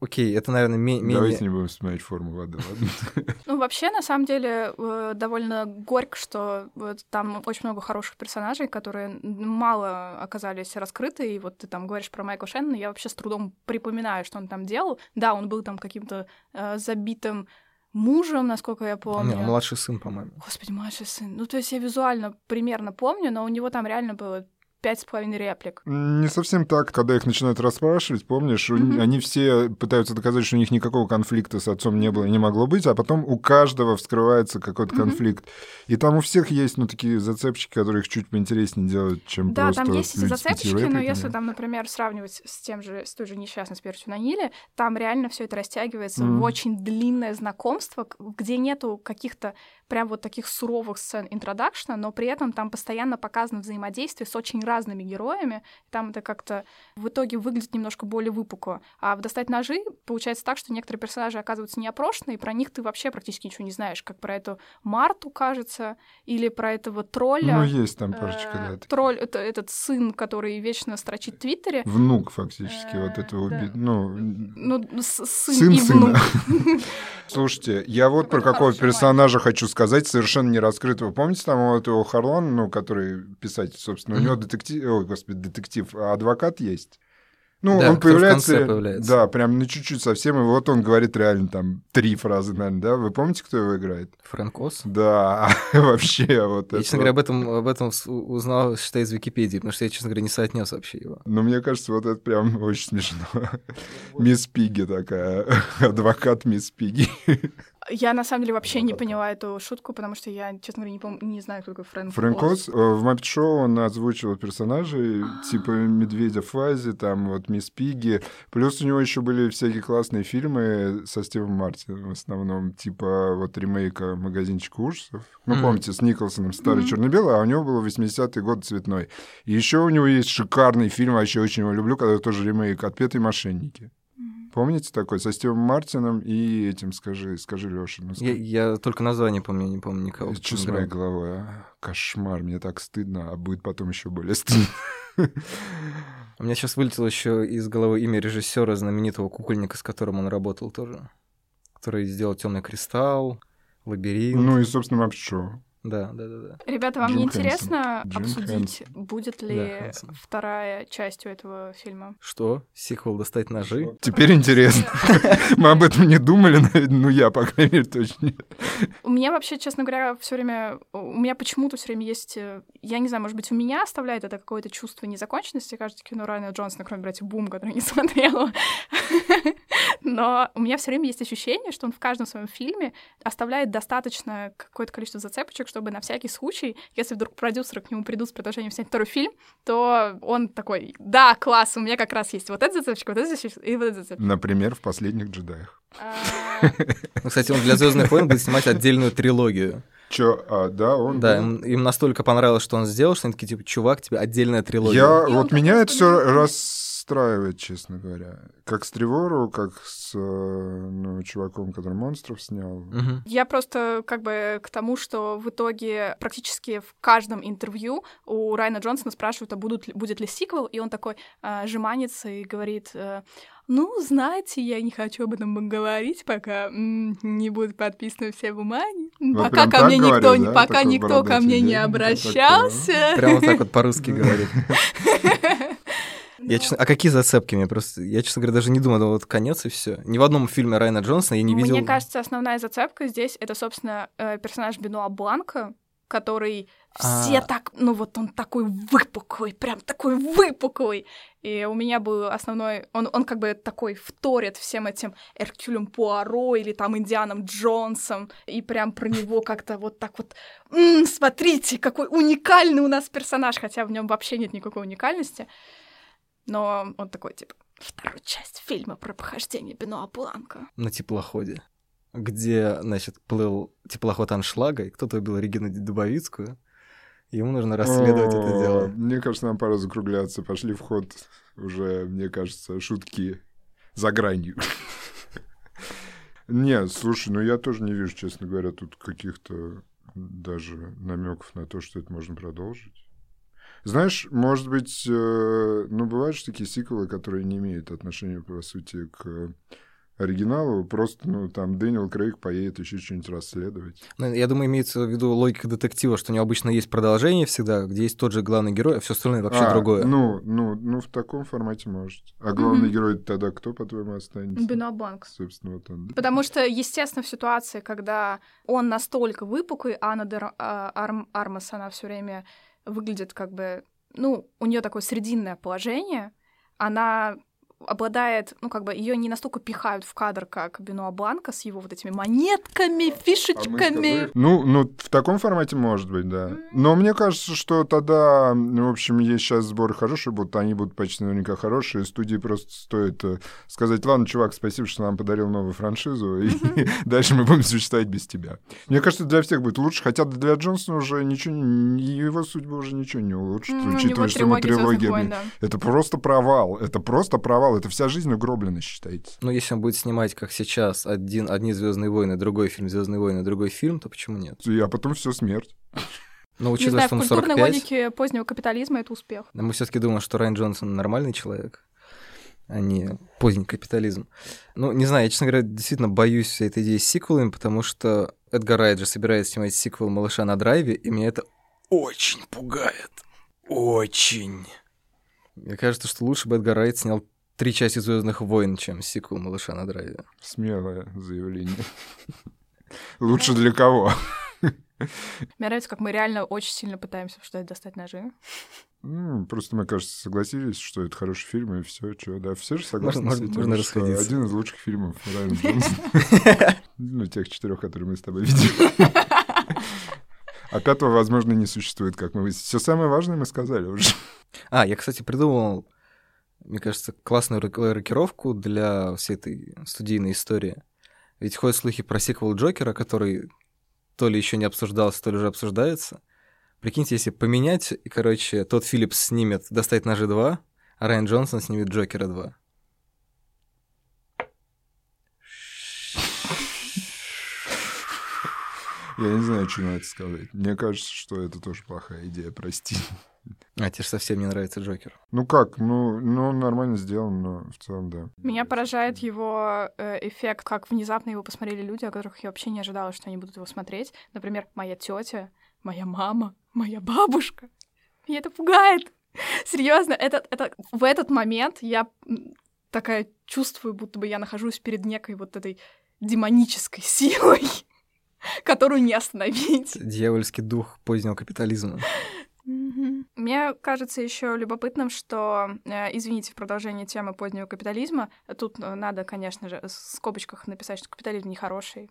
Окей, это, наверное, ме- менее... Давайте не будем смотреть форму воды, ладно? Ну, вообще, на самом деле, э, довольно горько, что вот там очень много хороших персонажей, которые мало оказались раскрыты. И вот ты там говоришь про Майкла Шеннона, я вообще с трудом припоминаю, что он там делал. Да, он был там каким-то э, забитым мужем, насколько я Не, помню. младший сын, по-моему. Господи, младший сын. Ну, то есть я визуально примерно помню, но у него там реально было пять с половиной реплик. Не совсем так, когда их начинают расспрашивать, помнишь, Мгм. они все пытаются доказать, что у них никакого конфликта с отцом не было и не могло быть, а потом у каждого вскрывается какой-то Мгм. конфликт. И там у всех есть, ну, такие зацепчики, которые их чуть поинтереснее делают, чем Да, просто там есть эти зацепчики, но если там, например, сравнивать с тем же, с той же несчастной смертью на Ниле, там реально все это растягивается Мгм. в очень длинное знакомство, где нету каких-то прям вот таких суровых сцен интродакшна, но при этом там постоянно показано взаимодействие с очень разными героями. Там это как-то в итоге выглядит немножко более выпукло. А в «Достать ножи» получается так, что некоторые персонажи оказываются неопрошенные, и про них ты вообще практически ничего не знаешь, как про эту Марту, кажется, или про этого тролля. Ну, есть там парочка, Э, да. Тролль это этот сын, который вечно строчит в Твиттере. Внук, фактически, вот Э, этого да. уби- Ну, Ну, сын, сын и сына. внук. Слушайте, я вот про какого персонажа хочу сказать, совершенно не раскрытого. Помните там вот его Харлан, ну, который писатель, собственно, у него детектив, ой, господи, детектив, а адвокат есть? Ну, Да, он появляется, появляется. да, прям на чуть-чуть совсем, и вот он говорит реально там три фразы, наверное, да? Вы помните, кто его играет? Фрэнк Оз. Да, вообще вот Я, честно говоря, об этом, об этом узнал, считай, из Википедии, потому что я, честно говоря, не соотнес вообще его. Ну, мне кажется, вот это прям очень смешно. Мисс Пиги такая, адвокат Мисс Пиги. Я на самом деле вообще не поняла эту шутку, потому что я, честно говоря, не, пом- не знаю, кто такой Фрэнк, Фрэнк Оз. Оз, э, в Маппет Шоу он озвучивал персонажей типа Медведя Фази, там вот Мисс Пиги. Плюс у него еще были всякие классные фильмы со Стивом Мартином в основном, типа вот ремейка «Магазинчик ужасов». Ну, помните, с Николсоном старый Мгм. черно-белый, а у него был 80-й год цветной. И еще у него есть шикарный фильм, вообще очень его люблю, когда тоже ремейк «Отпетые мошенники». Помните такой? Со Стивом Мартином и этим, скажи, скажи, Леша. Ну, Я, я только название помню, не помню никого. что с моей головой? а? Кошмар, мне так стыдно, а будет потом еще более стыдно. У меня сейчас вылетело еще из головы имя режиссера знаменитого кукольника, с которым он работал тоже. Который сделал Темный кристалл, лабиринт. Ну и, собственно, Шоу. Да, да, да, да. Ребята, вам Джим не Хэнсон. интересно Джим обсудить, будет ли Да, Хэнсон. вторая часть у этого фильма? Что? Сиквел достать ножи? Теперь интересно. Мы об этом не думали, ну я, по крайней мере, точно нет. У меня вообще, честно говоря, все время, у меня почему-то все время есть, э, я не знаю, может быть, у меня оставляет это какое-то чувство незаконченности, кажется, кино Райана Джонсона, кроме «Братьев Бум», который не смотрела. Но у меня все время есть ощущение, что он в каждом своем фильме оставляет достаточно какое-то количество зацепочек, чтобы на всякий случай, если вдруг продюсеры к нему придут с предложением снять второй фильм, то он такой, да, класс, у меня как раз есть вот эта зацепочка, вот эта зацепочка и вот эта зацепочка. Например, в «Последних джедаях». А, Ну, кстати, он для Звездных войн будет снимать отдельную трилогию. Чё, а, да, он... Да, был? им, им настолько понравилось, что он сделал, что они такие, типа, чувак, тебе отдельная трилогия. Я, И вот меня раз это все подумал. Расстраивает, честно говоря. Как с Тревору, как с э, ну, чуваком, который монстров снял. Мгм. Я просто как бы к тому, что в итоге практически в каждом интервью у Райана Джонсона спрашивают, а будут будет ли сиквел, и он такой э, жеманится и говорит, э, ну, знаете, я не хочу об этом говорить, пока м, не будут подписаны все бумаги, Вот пока ко мне никто, говорит, да? пока Такой никто ко мне не обращался. Прямо так вот по-русски говорит. Я, честно, а какие зацепки? Мне просто, я, честно говоря, даже не думал, вот конец и все. Ни в одном фильме Райана Джонсона я не видел. Мне кажется, основная зацепка здесь это, собственно, э, персонаж Бенуа Бланка, который все А. так, ну вот он такой выпуклый, прям такой выпуклый. И у меня был основной, он, он как бы такой вторит всем этим Эркюлем Пуаро или там Индианом Джонсом, и прям про него как-то вот так вот, «М, смотрите, какой уникальный у нас персонаж, хотя в нем вообще нет никакой уникальности. Но он такой, типа, вторую часть фильма про похождение Бенуа Бланка. на теплоходе, где, значит, плыл теплоход Аншлага, и кто-то убил Регину Дубовицкую. Ему нужно расследовать это дело. Мне кажется, нам пора закругляться. Пошли в ход уже, мне кажется, шутки за гранью. Не, слушай, ну я тоже не вижу, честно говоря, тут каких-то даже намеков на то, что это можно продолжить. Знаешь, может быть, э, ну, бывают же такие сиквелы, которые не имеют отношения, по сути, к оригиналу. Просто, ну, там Дэниел Крейг поедет еще что-нибудь расследовать. Ну, Я думаю, имеется в виду логика детектива, что у него обычно есть продолжение всегда, где есть тот же главный герой, а все остальное вообще А, другое. Ну, ну, ну, в таком формате может. А главный Мгм. герой тогда кто, по-твоему, останется? Бенуа Бланк. Собственно, вот он. Потому что, естественно, в ситуации, когда он настолько выпуклый, Анна Дер- а, Арм- Армас, она все время выглядит как бы... Ну, у нее такое срединное положение, она обладает, ну, как бы, ее не настолько пихают в кадр, как Бенуа Бланка с его вот этими монетками, А мы фишечками. сказали- Ну, ну, в таком формате может быть, да. Но мне кажется, что тогда, ну, в общем, есть сейчас сборы хорошие будут, они будут почти наверняка хорошие. Студии просто стоит э, сказать, ладно, чувак, спасибо, что нам подарил новую франшизу, и дальше мы будем существовать без тебя. Мне кажется, для всех будет лучше, хотя для Джонсона уже ничего, его судьбу уже ничего не улучшит, М, У него учитывая, что ему трилогия. Это просто провал, это просто провал, это вся жизнь угроблена, считайте. Ну, если он будет снимать, как сейчас, один, одни Звездные войны, другой фильм Звездные войны, другой фильм, то почему нет? И- А потом все смерть. Но Не учитывая, знаю, в что культурной 45, логике позднего капитализма это успех. мы все-таки думаем, что Райан Джонсон нормальный человек, а не поздний капитализм. Ну, не знаю, я, честно говоря, действительно боюсь всей этой идеи с сиквелами, потому что Эдгар Райт же собирается снимать сиквел «Малыша на драйве», и меня это очень пугает. Очень. Мне кажется, что лучше бы Эдгар Райт снял три части Звездных войн, чем сиквел «Малыша на драйве». Смелое заявление. Лучше для кого? Мне нравится, как мы реально очень сильно пытаемся что-то достать ножи. Ну, просто мы, кажется, согласились, что это хороший фильм, и все, что, да, все же согласны Можно- с этим, можно что один из лучших фильмов Джонсона. Ну, тех четырех, которые мы с тобой видели. А пятого, возможно, не существует, как мы выяснили. Все самое важное мы сказали уже. А, я, кстати, придумал, мне кажется, классную рок- рокировку для всей этой студийной истории. Ведь ходят слухи про сиквел Джокера, который то ли еще не обсуждался, то ли уже обсуждается. Прикиньте, если поменять, и, короче, тот Филлипс снимет «Достать ножи 2», а Райан Джонсон снимет «Джокера 2». Я не знаю, что на это сказать. Мне кажется, что это тоже плохая идея, прости. А, тебе же совсем не нравится Джокер. Ну как, ну, ну он нормально сделан, но в целом, да. Меня поражает его э, эффект, как внезапно его посмотрели люди, о которых я вообще не ожидала, что они будут его смотреть. Например, моя тетя, моя мама, моя бабушка. Меня это пугает. Серьезно, это, это, в этот момент я такая чувствую, будто бы я нахожусь перед некой вот этой демонической силой, которую не остановить. Дьявольский дух позднего капитализма. Мне кажется еще любопытным, что, э, извините, в продолжении темы позднего капитализма, тут э, надо, конечно же, в скобочках написать, что капитализм нехороший,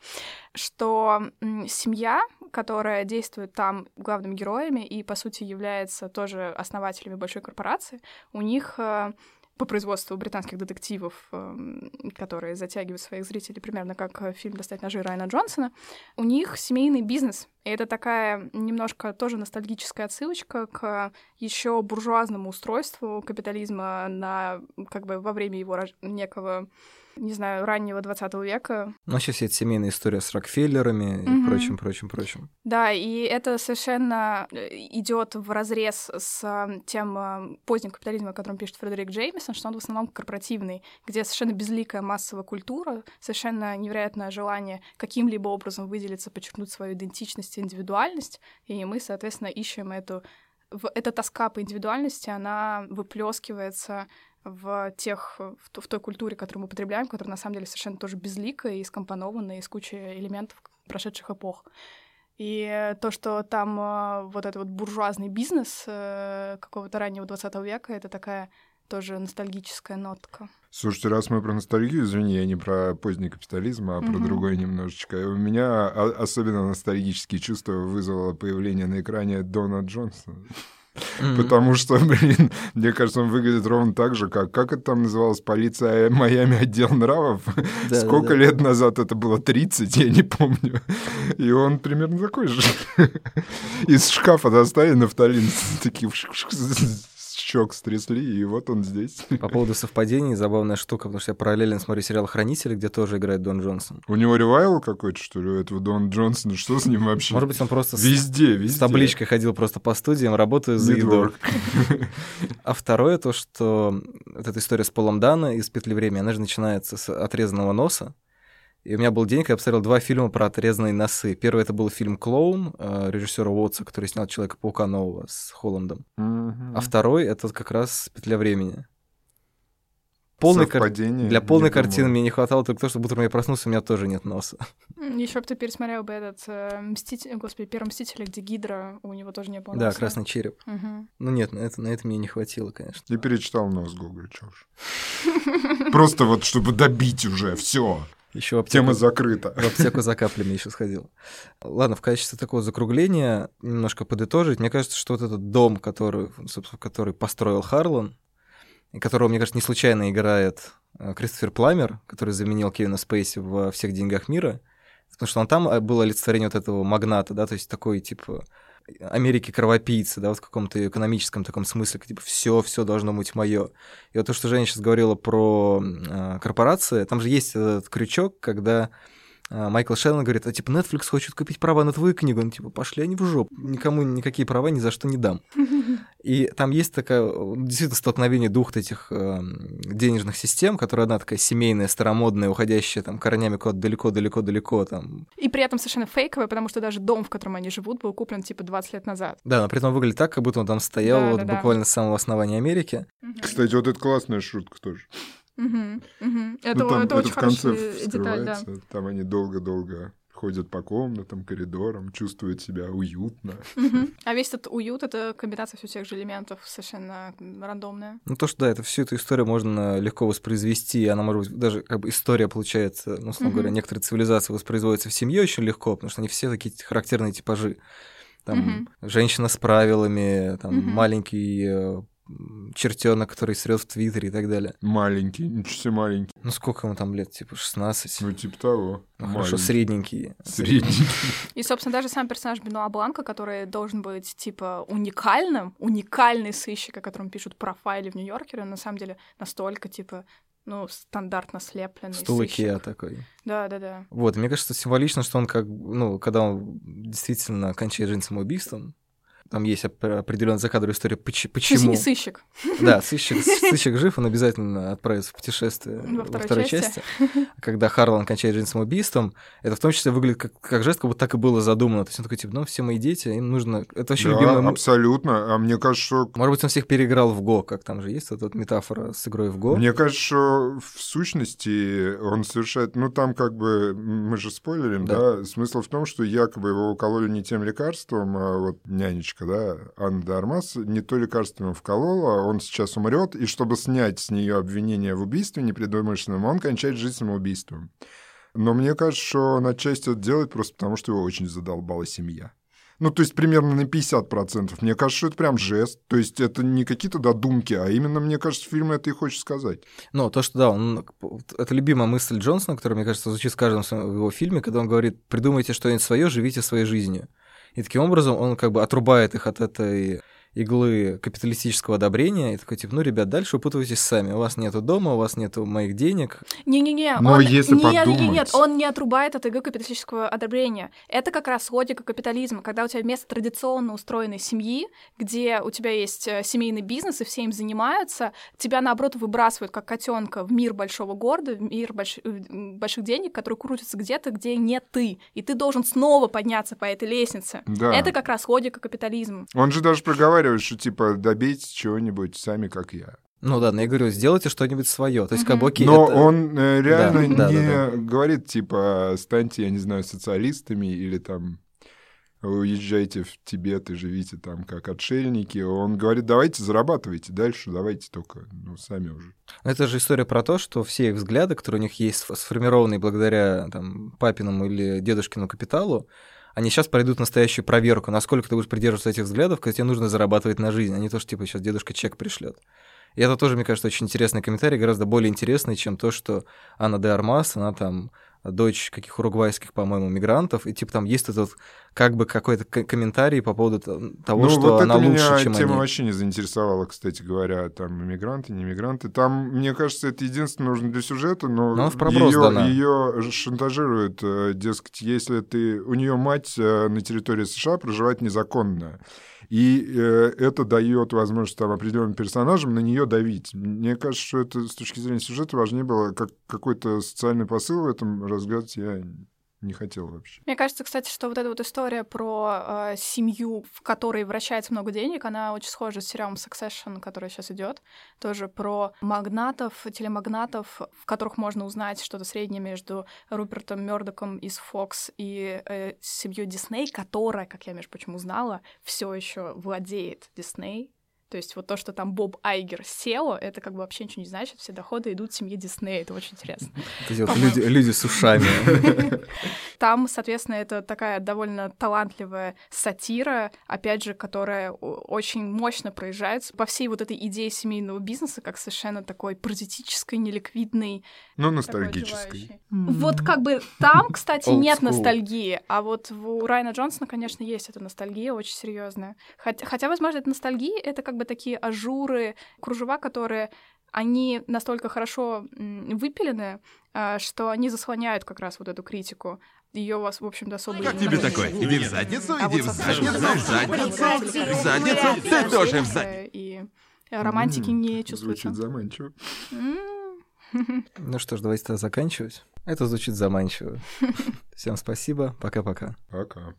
что семья, которая действует там главными героями и, по сути, является тоже основателями большой корпорации, у них э, по производству британских детективов, эм, которые затягивают своих зрителей примерно как фильм «Достать ножи» Райана Джонсона, у них семейный бизнес. И это такая немножко тоже ностальгическая отсылочка к еще буржуазному устройству капитализма на, как бы, во время его некого, не знаю, раннего 20 века. Ну, сейчас эта семейная история с Рокфеллерами и прочим, прочим, прочим. Да, и это совершенно идет в разрез с э, тем э, поздним капитализмом, о котором пишет Фредерик Джеймисон, что он в основном корпоративный, где совершенно безликая массовая культура, совершенно невероятное желание каким-либо образом выделиться, подчеркнуть свою идентичность и индивидуальность, и мы, соответственно, ищем эту... Эта тоска по индивидуальности, она выплескивается в тех, в, в той культуре, которую мы потребляем, которая на самом деле совершенно тоже безликая и скомпонованная из кучи элементов прошедших эпох. И то, что там э, вот этот вот буржуазный бизнес э, какого-то раннего 20 века, это такая тоже ностальгическая нотка. Слушайте, раз мы про ностальгию, извини, я не про поздний капитализм, а про Мгм. другое немножечко. У меня особенно ностальгические чувства вызвало появление на экране Дона Джонсона. Мгм. Потому что, блин, мне кажется, он выглядит ровно так же, как... Как это там называлось? Полиция Майами, отдел нравов? Да, Сколько да, да. лет назад это было? 30, я не помню. И он примерно такой же. Из шкафа достали нафталин, такие щек стрясли, и вот он здесь. По поводу совпадений, забавная штука, потому что я параллельно смотрю сериал «Хранители», где тоже играет Дон Джонсон. У него ревайвал какой-то, что ли, у этого Дона Джонсона? Что с ним вообще? Может быть, он просто с, Везде, везде. с табличкой ходил просто по студиям, работаю за еду. А второе то, что вот эта история с Полом Дана из «Петли времени», она же начинается с отрезанного носа. И у меня был день, когда я посмотрел два фильма про отрезанные носы. Первый это был фильм «Клоун» э, режиссера Уотса, который снял «Человека-паука» нового с Холландом. Мгм. А второй это как раз «Петля времени». Полной кар- Для полной картины мне не хватало только то, что утром я проснулся, у меня тоже нет носа. Еще бы ты пересмотрел бы этот э, Мститель, господи, Первый Мститель, где Гидра, у него тоже не было Да, носа. красный череп. Мгм. Ну нет, на это, на это мне не хватило, конечно. И перечитал нос Гоголя, чё уж. Просто вот, чтобы добить уже, все. Еще аптеку, Тема закрыта. в аптеку за каплями еще сходил. Ладно, в качестве такого закругления немножко подытожить. Мне кажется, что вот этот дом, который, собственно, который построил Харлан, и которого, мне кажется, не случайно играет э, Кристофер Пламер, который заменил Кевина Спейси во всех деньгах мира, потому что он там э, было олицетворение вот этого магната, да, то есть такой, типа, Америки кровопийцы, да, вот в каком-то экономическом таком смысле, типа, все, все должно быть мое. И вот то, что Женя сейчас говорила про э, корпорации, там же есть этот крючок, когда э, Майкл Шеллон говорит, а типа Netflix хочет купить права на твою книгу, ну типа пошли они в жопу, никому никакие права ни за что не дам. И там есть такая, э, действительно, столкновение двух этих э, денежных систем, которая одна такая семейная, старомодная, уходящая там корнями куда-то далеко-далеко-далеко там. И при этом совершенно фейковая, потому что даже дом, в котором они живут, был куплен типа 20 лет назад. Да, но при этом выглядит так, как будто он там стоял Да, вот да, да. буквально с самого основания Америки. Кстати, вот это классная шутка тоже. Мгм. Ну, Это, там это очень в конце хорошая деталь, да. Там они долго-долго ходят по комнатам, коридорам, чувствуют себя уютно. А весь этот уют — это комбинация всех тех же элементов, совершенно рандомная. Ну, то, что, да, это всю эту историю можно легко воспроизвести, она, может быть, даже как бы история получается, ну, условно говоря, некоторые цивилизации воспроизводятся в семье очень легко, потому что они все такие характерные типажи. Там женщина с правилами, там маленький э, чертенок, который срет в Твиттере и так далее. Маленький, ничего себе маленький. Ну, сколько ему там лет? Типа 16? Ну, типа того. Ну, хорошо, средненький. Средний. И, собственно, даже сам персонаж Бенуа Бланка, который должен быть, типа, уникальным, уникальный сыщик, о котором пишут профайле в Нью-Йоркере, он на самом деле настолько, типа, ну, стандартно слепленный Стул Икеа такой. Да-да-да. Вот, мне кажется, символично, что он как, ну, когда он действительно кончает жизнь самоубийством, там есть определенная закадровая история, почему. не сыщик. Да, сыщик, сыщик жив, он обязательно отправится в путешествие Во во второй второй, части. части. Когда Харлан кончает жизнь самоубийством, это в том числе выглядит как, как жест, как будто так и было задумано. То есть он такой, типа, ну, все мои дети, им нужно... Это очень Да, любимая... м- абсолютно. А мне кажется, что Может быть, он всех переиграл в Го, как там же есть вот эта метафора с игрой в Го. Мне кажется, что в сущности он совершает... Ну, там как бы... Мы же спойлерим, Да. да? Смысл в том, что якобы его укололи не тем лекарством, а вот нянечка, да, Анна де Армас, не то лекарство ему вколола, он сейчас умрет, и чтобы снять с нее обвинение в убийстве непредумышленном, он кончает жизнь самоубийством. Но мне кажется, что он отчасти это делает просто потому, что его очень задолбала семья. Ну, то есть примерно на 50%. Мне кажется, что это прям жест. То есть это не какие-то додумки, а именно, мне кажется, фильм это и хочет сказать. Ну, то, что да, он, это любимая мысль Джонсона, которая, мне кажется, звучит в каждом его фильме, когда он говорит, придумайте что-нибудь свое, живите своей жизнью. И таким образом он как бы отрубает их от этой иглы капиталистического одобрения и такой, типа, ну, ребят, дальше упутывайтесь сами. У вас нету дома, у вас нету моих денег. Не-не-не, Но он... если нет, нет, подумать- нет, он не отрубает от ИГ капиталистического одобрения. Это как раз логика капитализма, когда у тебя вместо традиционно устроенной семьи, где у тебя есть э, семейный бизнес, и все им занимаются, тебя, наоборот, выбрасывают как котенка в мир большого города, в мир больш- э, больших денег, который крутится где-то, где не ты. И ты должен снова подняться по этой лестнице. Да. Это как раз логика капитализма. Он же даже проговаривает, что типа добейтесь чего-нибудь сами, как я. Ну да, но я говорю, сделайте что-нибудь свое. То есть, окей, Но это- он э, реально Да, да, не да, говорит, типа, станьте, я не знаю, социалистами или там уезжайте в Тибет и живите там как отшельники. Он говорит, давайте зарабатывайте дальше, давайте только, ну, сами уже. Это же история про то, что все их взгляды, которые у них есть, сф- сформированные благодаря там, папиному или дедушкину капиталу, они сейчас пройдут настоящую проверку, насколько ты будешь придерживаться этих взглядов, когда тебе нужно зарабатывать на жизнь, а не то, что типа сейчас дедушка чек пришлет. И это тоже, мне кажется, очень интересный комментарий, гораздо более интересный, чем то, что Анна де Армас, она там дочь каких уругвайских, по-моему, мигрантов, и типа там есть этот как бы какой-то комментарий по поводу того, ну, что вот она лучше, меня чем тема они. вообще не заинтересовала, кстати говоря, там иммигранты, не иммигранты. Там, мне кажется, это единственное нужно для сюжета, но Но дана. ее, шантажируют, э, дескать, если ты... У нее мать э, на территории США проживает незаконно. И э, это дает возможность там определенным персонажам на нее давить. Мне кажется, что это с точки зрения сюжета важнее было, как какой-то социальный посыл в этом разгадать я не хотел вообще. Мне кажется, кстати, что вот эта вот история про э, семью, в которой вращается много денег, она очень схожа с сериалом Succession, который сейчас идет. Тоже про магнатов, телемагнатов, в которых можно узнать что-то среднее между Рупертом Мёрдоком из Fox и э, семьей Дисней, которая, как я, между прочим, узнала, все еще владеет Дисней. То есть вот то, что там Боб Айгер SEO, это как бы вообще ничего не значит, все доходы идут семье Дисней, это очень интересно. Вот люди, люди с ушами. Там, соответственно, это такая довольно талантливая сатира, опять же, которая очень мощно проезжается по всей вот этой идее семейного бизнеса, как совершенно такой паразитической, неликвидной. Ну, ностальгической. Вот как бы там, кстати, нет ностальгии, а вот у Райана Джонсона, конечно, есть эта ностальгия очень серьезная. Хотя, хотя, возможно, это ностальгия, это как бы такие ажуры, кружева, которые они настолько хорошо выпилены, а, что они заслоняют как раз вот эту критику. Ее у вас, в общем-то, особо Как не тебе такое? Иди в задницу, А иди в задницу, в задницу. В задницу, ты тоже в задницу. И романтики М, не чувствуется. Звучит заманчиво. Ну что ж, давайте тогда заканчивать. Это звучит заманчиво. Всем спасибо. Пока-пока. Пока.